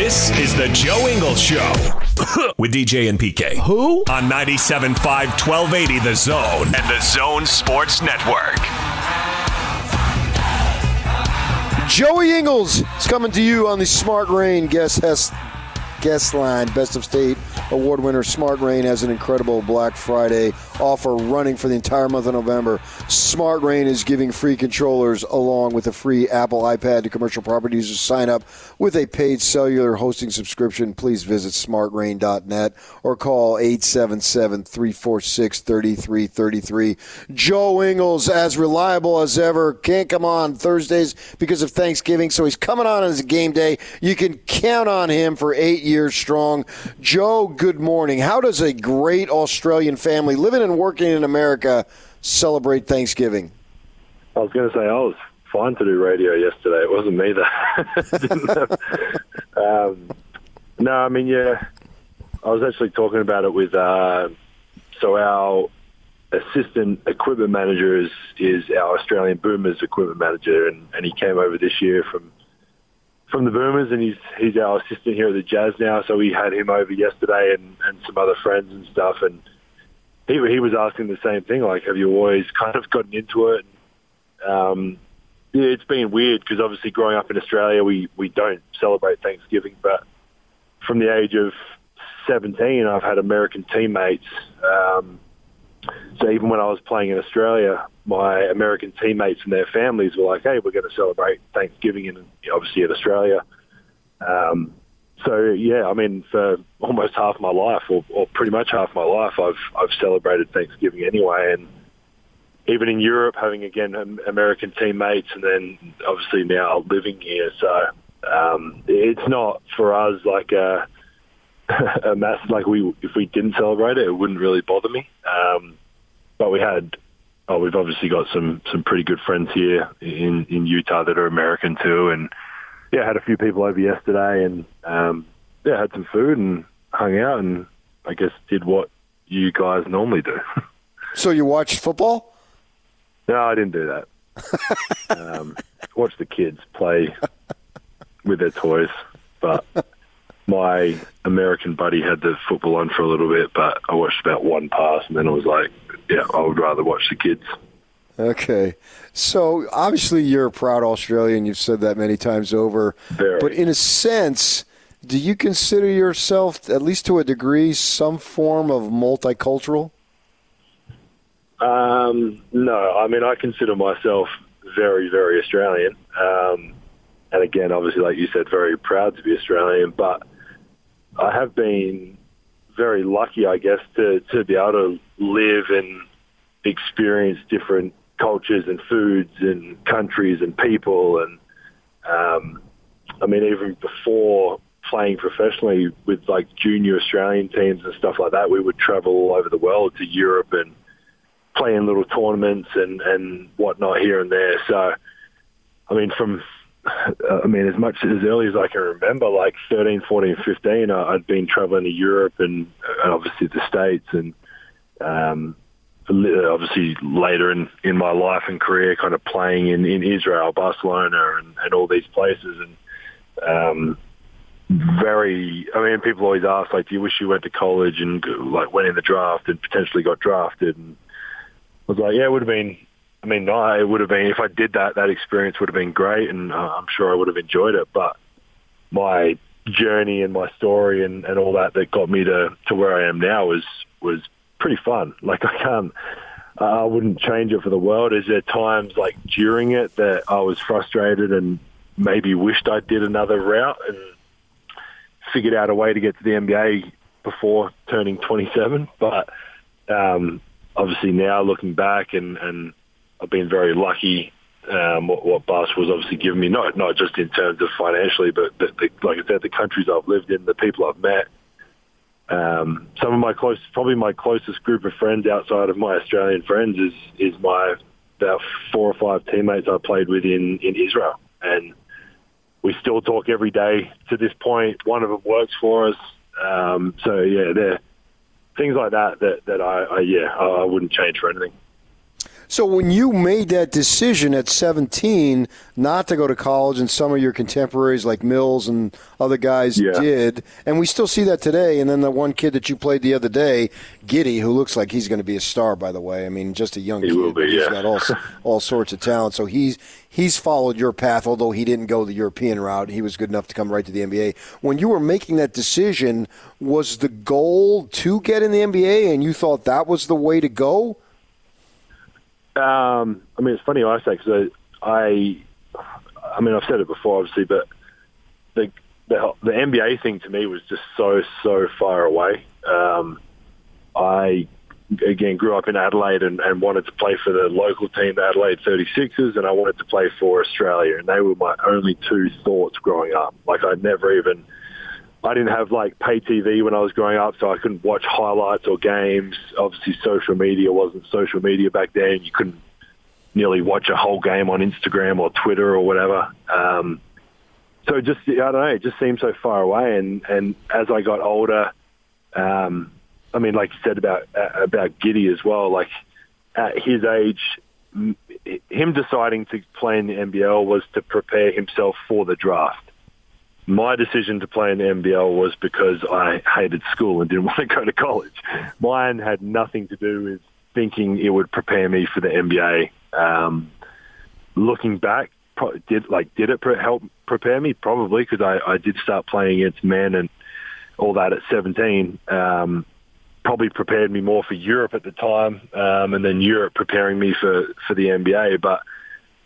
This is the Joe Ingles Show with DJ and PK. Who? On 97.5 1280 The Zone and The Zone Sports Network. Joey Ingles is coming to you on the Smart Rain guest Hess, guest line. Best of State award winner Smart Rain has an incredible Black Friday offer running for the entire month of November. Smart Rain is giving free controllers along with a free Apple iPad to commercial property users. Sign up with a paid cellular hosting subscription. Please visit smartrain.net or call 877-346-3333. Joe Ingles, as reliable as ever, can't come on Thursdays because of Thanksgiving, so he's coming on as a game day. You can count on him for eight years strong. Joe, good morning. How does a great Australian family living and working in America celebrate Thanksgiving? I was going to say I was fine to do radio yesterday. It wasn't me that. um, no, I mean, yeah, I was actually talking about it with. Uh, so our assistant equipment manager is is our Australian Boomers equipment manager, and, and he came over this year from from the Boomers, and he's he's our assistant here at the Jazz now. So we had him over yesterday, and and some other friends and stuff, and he he was asking the same thing, like, have you always kind of gotten into it? Um, yeah, it's been weird because obviously growing up in Australia, we we don't celebrate Thanksgiving, but from the age of 17, I've had American teammates. Um, so even when I was playing in Australia, my American teammates and their families were like, "Hey, we're going to celebrate Thanksgiving in obviously in Australia." Um, so yeah, I mean, for almost half my life, or, or pretty much half my life, I've I've celebrated Thanksgiving anyway, and even in Europe, having again American teammates, and then obviously now living here, so um, it's not for us like a, a mass like we if we didn't celebrate it, it wouldn't really bother me. Um, but we had, oh, we've obviously got some some pretty good friends here in in Utah that are American too, and yeah, had a few people over yesterday, and um, yeah, had some food and hung out, and I guess did what you guys normally do. So you watched football? No, I didn't do that. um, watch the kids play with their toys, but my American buddy had the football on for a little bit, but I watched about one pass, and then I was like, yeah, I would rather watch the kids. Okay. So obviously you're a proud Australian. You've said that many times over. Very. But in a sense, do you consider yourself, at least to a degree, some form of multicultural? Um, no, I mean I consider myself very, very Australian, um, and again, obviously, like you said, very proud to be Australian. But I have been very lucky, I guess, to to be able to live and experience different cultures and foods and countries and people, and um, I mean, even before playing professionally with like junior Australian teams and stuff like that, we would travel all over the world to Europe and play in little tournaments and, and whatnot here and there. So, I mean, from, I mean, as much as early as I can remember, like 13, 14, 15, I- I'd been traveling to Europe and, and obviously the States and, um, obviously later in, in my life and career kind of playing in, in Israel, Barcelona and, and all these places. And, um, very, I mean, people always ask, like, do you wish you went to college and like went in the draft and potentially got drafted? And I was like, yeah, it would have been. I mean, no, it would have been if I did that. That experience would have been great, and uh, I'm sure I would have enjoyed it. But my journey and my story and, and all that that got me to, to where I am now was was pretty fun. Like I can't, I wouldn't change it for the world. Is there times like during it that I was frustrated and maybe wished I did another route and figured out a way to get to the NBA before turning 27. But um, obviously now looking back and, and I've been very lucky um, what, what basketball's obviously given me, not not just in terms of financially, but the, the, like I said, the countries I've lived in, the people I've met. um, some of my close, probably my closest group of friends outside of my Australian friends is is my about four or five teammates I played with in in Israel, and we still talk every day to this point. One of them works for us, um, so yeah, there things like that that that I, I yeah I, I wouldn't change for anything. So when you made that decision at 17 not to go to college, and some of your contemporaries like Mills and other guys Yeah. did, and we still see that today. And then the one kid that you played the other day, Giddey, who looks like he's going to be a star, by the way. I mean, just a young He kid. will be, but he's yeah. got all all sorts of talent. So he's he's followed your path, although he didn't go the European route. He was good enough to come right to the NBA. When you were making that decision, was the goal to get in the NBA, and you thought that was the way to go? Um, I mean, it's funny I say because I, I mean, I've said it before, obviously, but the, the the NBA thing to me was just so so far away. Um, I again grew up in Adelaide and, and wanted to play for the local team, the Adelaide 36ers, and I wanted to play for Australia, and they were my only two thoughts growing up. Like I never even. I didn't have like pay TV when I was growing up, so I couldn't watch highlights or games. Obviously, social media wasn't social media back then. You couldn't nearly watch a whole game on Instagram or Twitter or whatever. Um, so just I don't know, it just seemed so far away. And and as I got older, um, I mean, like you said about uh, about Giddey as well. Like at his age, m- him deciding to play in the NBL was to prepare himself for the draft my decision to play in the NBL was because I hated school and didn't want to go to college. Mine had nothing to do with thinking it would prepare me for the NBA. Um, looking back, did like did it help prepare me? Probably because I, I did start playing against men and all that at 17. Um, probably prepared me more for Europe at the time, um, and then Europe preparing me for for the NBA. But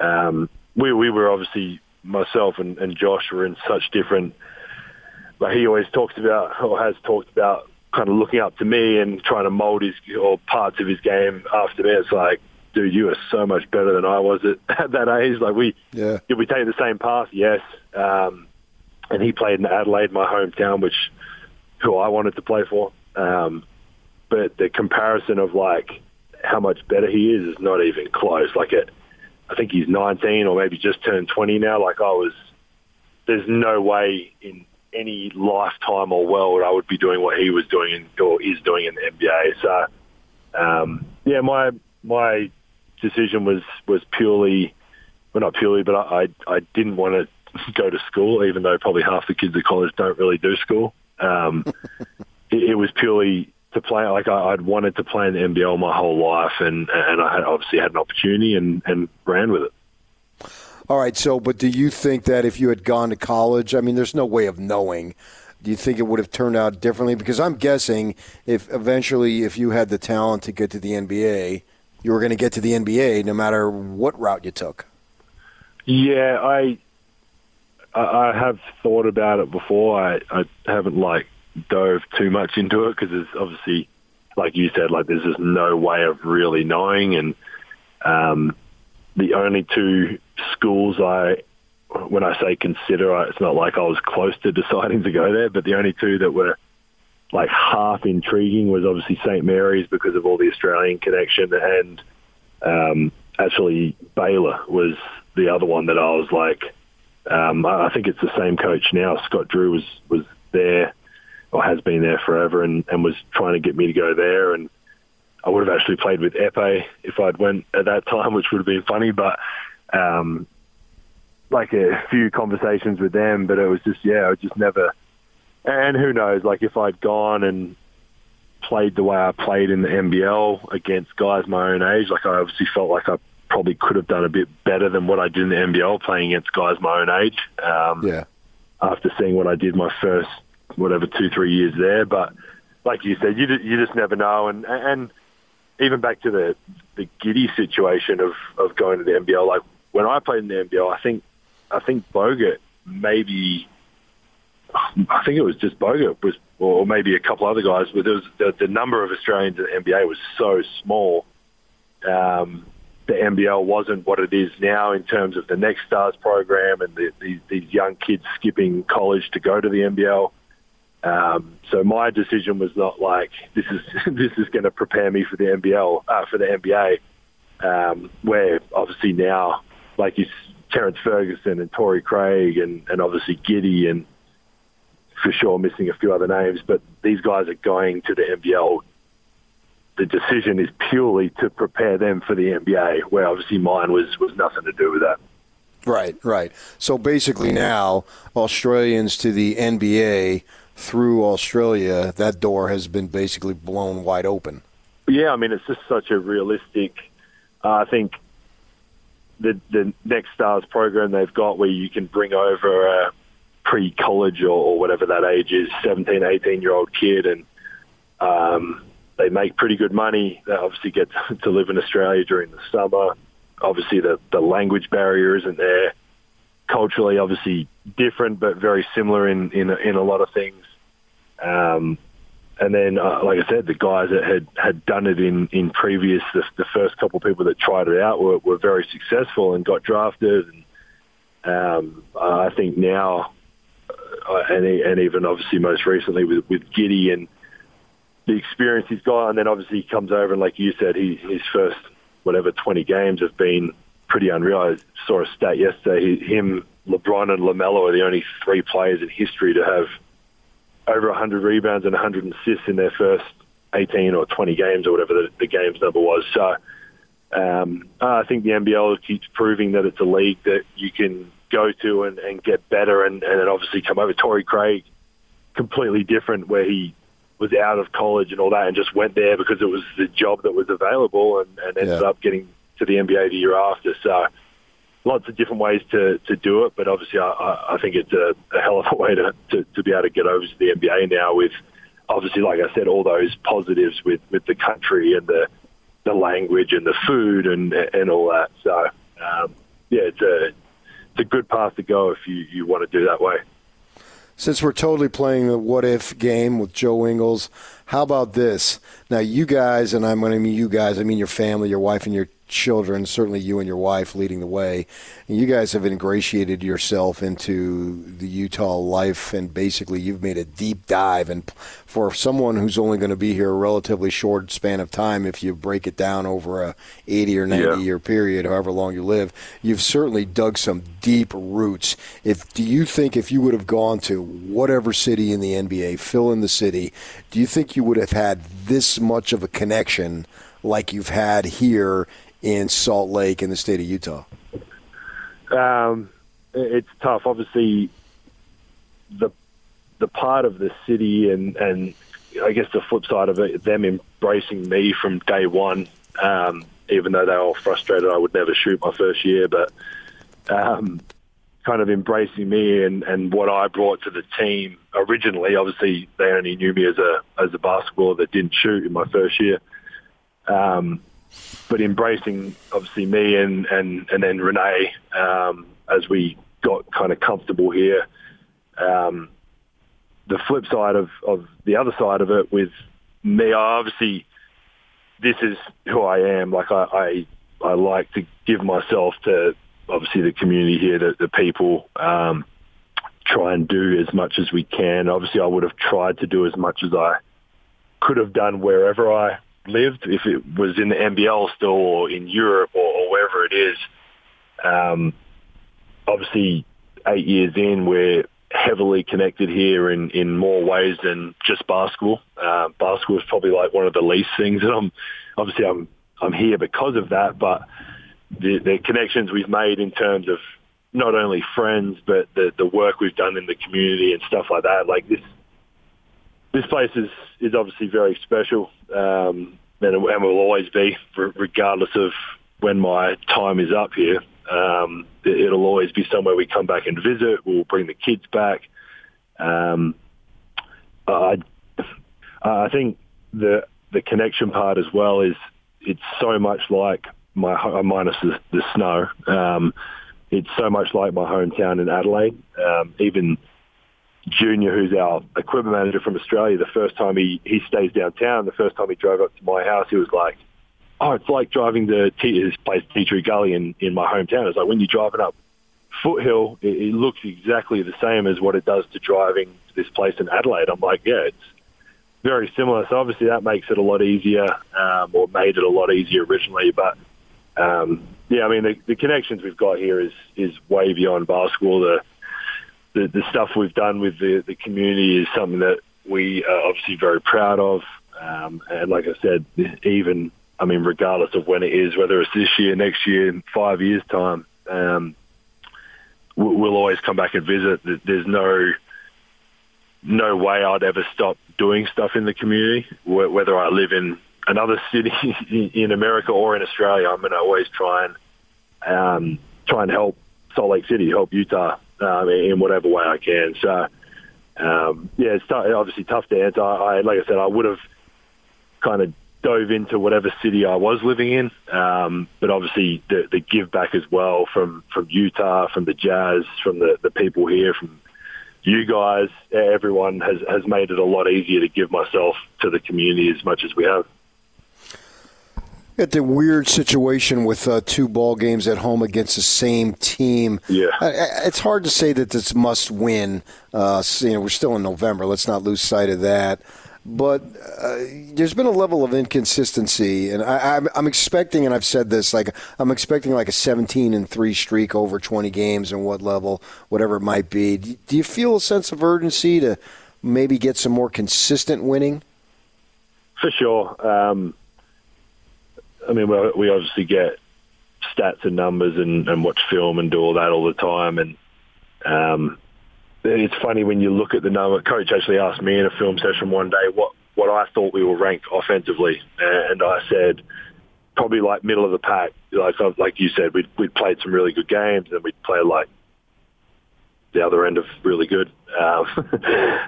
um, we we were obviously myself and, and Josh were in such different. Like he always talks about or has talked about, kind of looking up to me and trying to mold his or parts of his game after me. It's like, dude, you are so much better than I was at, at that age. Like we, Yeah. did we take the same path? Yes. Um, and he played in Adelaide, my hometown, which who I wanted to play for. Um, but the comparison of like how much better he is is not even close. Like it, I think he's 19 or maybe just turned 20 now. Like I was, there's no way in any lifetime or world I would be doing what he was doing in, or is doing in the NBA. So, um, yeah, my my decision was was purely, well, not purely, but I I, I didn't want to go to school, even though probably half the kids at college don't really do school. Um, it, it was purely to play. Like I, I'd wanted to play in the NBL my whole life, and and I had obviously had an opportunity and and ran with it. All right, so but do you think that if you had gone to college, I mean, there's no way of knowing. Do you think it would have turned out differently? Because I'm guessing if eventually, if you had the talent to get to the NBA, you were going to get to the NBA no matter what route you took. Yeah, I I I have thought about it before. I I haven't like dove too much into it because there's obviously, like you said, like there's just no way of really knowing. And um, the only two schools I, when I say consider, it's not like I was close to deciding to go there, but the only two that were like half intriguing was obviously St Mary's because of all the Australian connection and um, actually Baylor was the other one that I was like, um, I I think it's the same coach now. Scott Drew was was there or has been there forever and, and was trying to get me to go there. And I would have actually played with Ekpe if I'd went at that time, which would have been funny. But um, like a few conversations with them, but it was just yeah, I just never. And who knows? Like if I'd gone and played the way I played in the NBL against guys my own age, like I obviously felt like I probably could have done a bit better than what I did in the NBL playing against guys my own age. Um, Yeah. after seeing what I did my first whatever two three years there, but like you said, you you just never know, and and even back to the the Giddey situation of of going to the NBL. Like when I played in the NBL, I think I think Bogut maybe I think it was just Bogut was, or maybe a couple other guys, but there was the, the number of Australians in the NBA was so small. Um, the NBL wasn't what it is now in terms of the Next Stars program and the, the, these young kids skipping college to go to the NBL. Um, so my decision was not like this is this is going to prepare me for the NBL uh, for the NBA, um, where obviously now like you Terrence Ferguson and Torrey Craig and, and obviously Giddey and for sure missing a few other names, but these guys are going to the NBL. The decision is purely to prepare them for the NBA, where obviously mine was, was nothing to do with that. Right, right. So basically now, Australians to the NBA through Australia, that door has been basically blown wide open. Yeah, I mean, it's just such a realistic. Uh, I think the the Next Stars program they've got where you can bring over a pre-college or, or whatever that age is, 17, 18 year old kid, and um, they make pretty good money. They obviously get to live in Australia during the summer. Obviously, the the language barrier isn't there. Culturally, obviously different, but very similar in in in a lot of things. Um, and then, uh, like I said, the guys that had, had done it in, in previous, the, the first couple of people that tried it out were, were very successful and got drafted. And um, I think now, uh, and, and even obviously most recently with, with Giddey and the experience he's got, and then obviously he comes over and like you said, he, his first whatever 20 games have been pretty unreal. I saw a stat yesterday. He, him, LeBron, and LaMelo are the only three players in history to have – over 100 rebounds and 100 assists in their first 18 or 20 games or whatever the, the game's number was. So um, I think the NBL keeps proving that it's a league that you can go to and, and get better and, and then obviously come over. Torrey Craig, completely different where he was out of college and all that and just went there because it was the job that was available and, and ended yeah. up getting to the NBA the year after. So lots of different ways to, to do it, but obviously I, I think it's a, a hell of a way to, to, to be able to get over to the NBA now with obviously, like I said, all those positives with, with the country and the the language and the food and and all that. So um, yeah, it's a it's a good path to go if you, you want to do that way. Since we're totally playing the what if game with Joe Ingles, how about this? Now, you guys, and I'm going to mean you guys, I mean your family, your wife, and your children, certainly you and your wife leading the way. And you guys have ingratiated yourself into the Utah life, and basically you've made a deep dive. And for someone who's only going to be here a relatively short span of time, if you break it down over a 80 or 90 yeah. year period, however long you live, you've certainly dug some deep roots. If do you think if you would have gone to whatever city in the NBA, fill in the city, do you think you would have had this much of a connection? like you've had here in Salt Lake in the state of Utah? Um, it's tough. Obviously, the the part of the city and and I guess the flip side of it, them embracing me from day one. Um, even though they were frustrated, I would never shoot my first year, but um, kind of embracing me and, and what I brought to the team originally. Obviously, they only knew me as a as a basketballer that didn't shoot in my first year. Um, but embracing obviously me and and and then Renee um, as we got kind of comfortable here. Um, the flip side of, of the other side of it with me, obviously, this is who I am. Like I, I, I like to give myself to obviously the community here, the, the people. Um, try and do as much as we can. Obviously, I would have tried to do as much as I could have done wherever I lived, if it was in the NBL still or in Europe or, or wherever it is. Um, obviously, eight years in, we're heavily connected here in, in more ways than just basketball. Uh, basketball is probably like one of the least things that I'm, obviously I'm, I'm here because of that, but the, the connections we've made in terms of not only friends, but the, the work we've done in the community and stuff like that. Like this, this place is, is obviously very special, um, and, and will always be, regardless of when my time is up here. Um, it, will always be somewhere we come back and visit. We'll bring the kids back. Um, I, I think the the connection part as well is it's so much like my minus the, the snow. Um, it's so much like my hometown in Adelaide. Um, even Junior, who's our equipment manager from Australia, the first time he, he stays downtown, the first time he drove up to my house, he was like, oh, it's like driving to his place, Tea Tree Gully in, in my hometown. It's like when you're driving up foothill, it, it looks exactly the same as what it does to driving to this place in Adelaide. I'm like, yeah, it's very similar. So obviously that makes it a lot easier, um, or made it a lot easier originally. But um, yeah, I mean the, the connections we've got here is is way beyond basketball. The the, the stuff we've done with the, the community is something that we are obviously very proud of. Um, and like I said, even I mean, regardless of when it is, whether it's this year, next year, five years' time, um, we'll always come back and visit. There's no no way I'd ever stop doing stuff in the community, whether I live in another city in America or in Australia. I'm going to always try and um, try and help Salt Lake City, help Utah um, in whatever way I can. So, um, yeah, it's t- obviously tough to answer. I, like I said, I would have kind of dove into whatever city I was living in, um, but obviously the, the give back as well from from Utah, from the Jazz, from the the people here, from you guys, everyone has has made it a lot easier to give myself to the community as much as we have. At the weird situation with uh, two ball games at home against the same team. Yeah, it's hard to say that this must win. Uh, you know, we're still in November. Let's not lose sight of that. But uh, there's been a level of inconsistency, and I, am expecting, and I've said this, like I'm expecting like a 17 and three streak over 20 games, and what level, whatever it might be. Do you feel a sense of urgency to maybe get some more consistent winning? For sure. Um, I mean, we obviously get stats and numbers and, and watch film and do all that all the time. And um, it's funny when you look at the number. Coach actually asked me in a film session one day what, what I thought we were ranked offensively. And I said, probably like middle of the pack. Like like you said, we'd, we'd played some really good games and we'd play like the other end of really good. Um,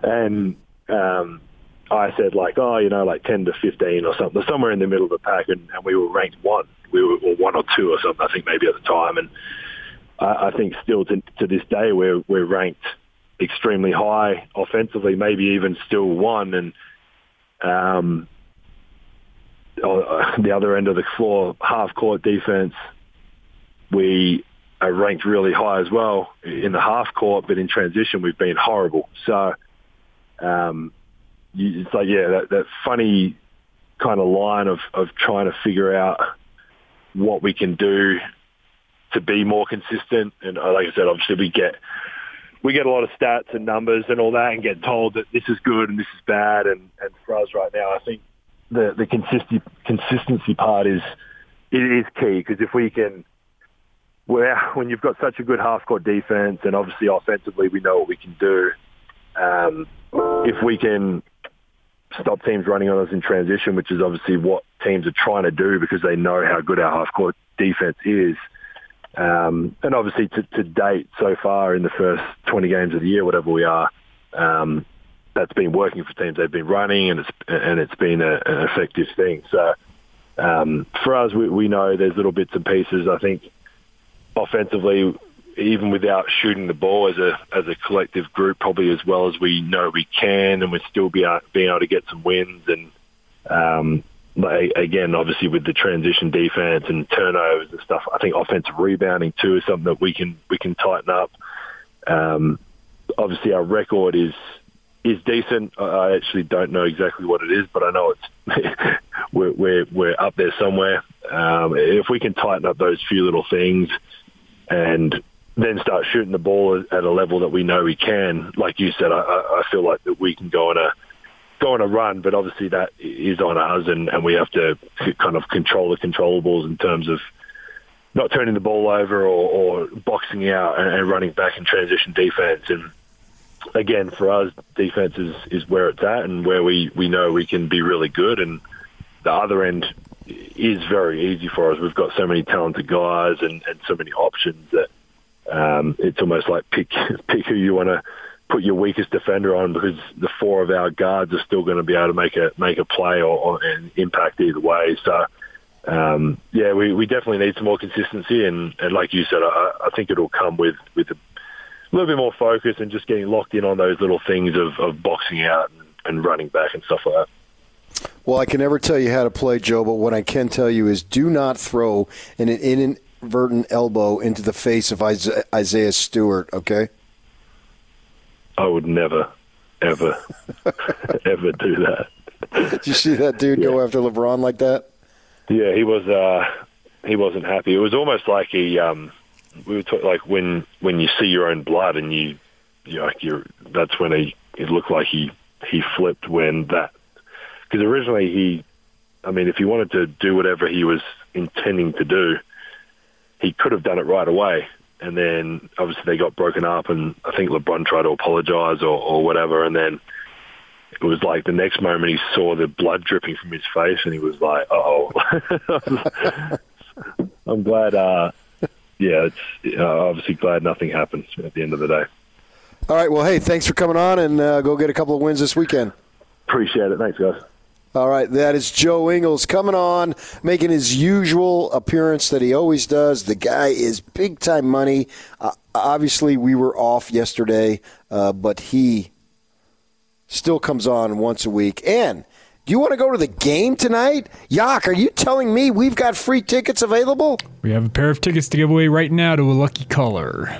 and um, I said like, oh, you know, like 10 to 15 or something, somewhere in the middle of the pack, and, and we were ranked one. We were or one or two or something, I think maybe at the time. And I, I think still to, to this day we're, we're ranked extremely high offensively, maybe even still one. And um, the other end of the floor, half court defense, we are ranked really high as well in the half court, but in transition we've been horrible. So um, it's like yeah, that, that funny kind of line of, of trying to figure out what we can do to be more consistent. And uh, like I said, obviously we get we get a lot of stats and numbers and all that, and get told that this is good and this is bad. And, and for us right now, I think the the consistency consistency part is it is key because if we can. Where when you've got such a good half court defense and obviously offensively we know what we can do, um, if we can stop teams running on us in transition, which is obviously what teams are trying to do because they know how good our half court defense is. Um, and obviously to, to, date so far in the first 20 games of the year, whatever we are, um, that's been working for teams. They've been running and it's, and it's been a, an effective thing. So um, for us, we, we know there's little bits and pieces. I think offensively, even without shooting the ball as a as a collective group, probably as well as we know we can, and we'd still be able, being able to get some wins. And um, again, obviously with the transition defense and turnovers and stuff, I think offensive rebounding too is something that we can we can tighten up. Um, obviously, our record is is decent. I actually don't know exactly what it is, but I know it's we're we're, we're up there somewhere. Um, if we can tighten up those few little things and then start shooting the ball at a level that we know we can. Like you said, I, I feel like that we can go on a go on a run, but obviously that is on us, and, and we have to kind of control the controllables in terms of not turning the ball over or, or boxing out and, and running back in transition defense. And again, for us, defense is, is where it's at and where we, we know we can be really good. And the other end is very easy for us. We've got so many talented guys and, and so many options that um, it's almost like pick pick who you want to put your weakest defender on because the four of our guards are still going to be able to make a make a play or, or an impact either way. So. Um, yeah, we, we definitely need some more consistency, and, and like you said, I, I think it'll come with with a little bit more focus and just getting locked in on those little things of, of boxing out and, and running back and stuff like that. Well, I can never tell you how to play, Joe, but what I can tell you is do not throw in an, in an inadvertent elbow into the face of Isaiah, Stewart. Okay. I would never, ever, ever do that. Did you see that dude yeah. go after LeBron like that? Yeah, he was. Uh, he wasn't happy. It was almost like he. Um, we were talking like when when you see your own blood and you, you know, like you're. That's when he. It looked like he he flipped when that because originally he. I mean, if he wanted to do whatever he was intending to do, he could have done it right away. And then obviously they got broken up, and I think LeBron tried to apologize or, or whatever, and then it was like the next moment he saw the blood dripping from his face, and he was like, "Oh." I'm glad. Uh, yeah, it's uh, obviously glad nothing happened at the end of the day. All right. Well, hey, thanks for coming on, and uh, go get a couple of wins this weekend. Appreciate it. Thanks, guys. All right, that is Joe Ingles coming on, making his usual appearance that he always does. The guy is big time money. Uh, obviously, we were off yesterday, uh, but he still comes on once a week. And do you want to go to the game tonight? Yak, are you telling me we've got free tickets available? We have a pair of tickets to give away right now to a lucky caller.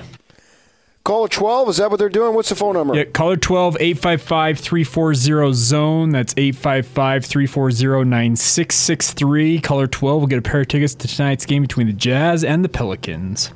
Caller 12, is that what they're doing? What's the phone number? Yeah, caller 12 855 340 zone. That's 855 340 9663. Caller 12 will get a pair of tickets to tonight's game between the Jazz and the Pelicans.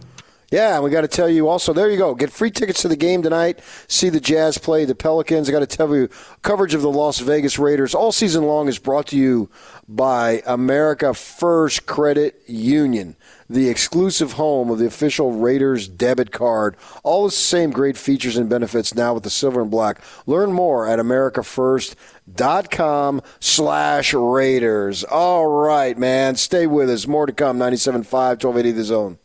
Yeah, we got to tell you also. There you go. Get free tickets to the game tonight. See the Jazz play the Pelicans. I got to tell you, coverage of the Las Vegas Raiders all season long is brought to you by America First Credit Union the exclusive home of the official Raiders debit card. All the same great features and benefits now with the silver and black. Learn more at americafirst.com slash Raiders. All right, man. Stay with us. More to come. 97.5, 1280 The Zone.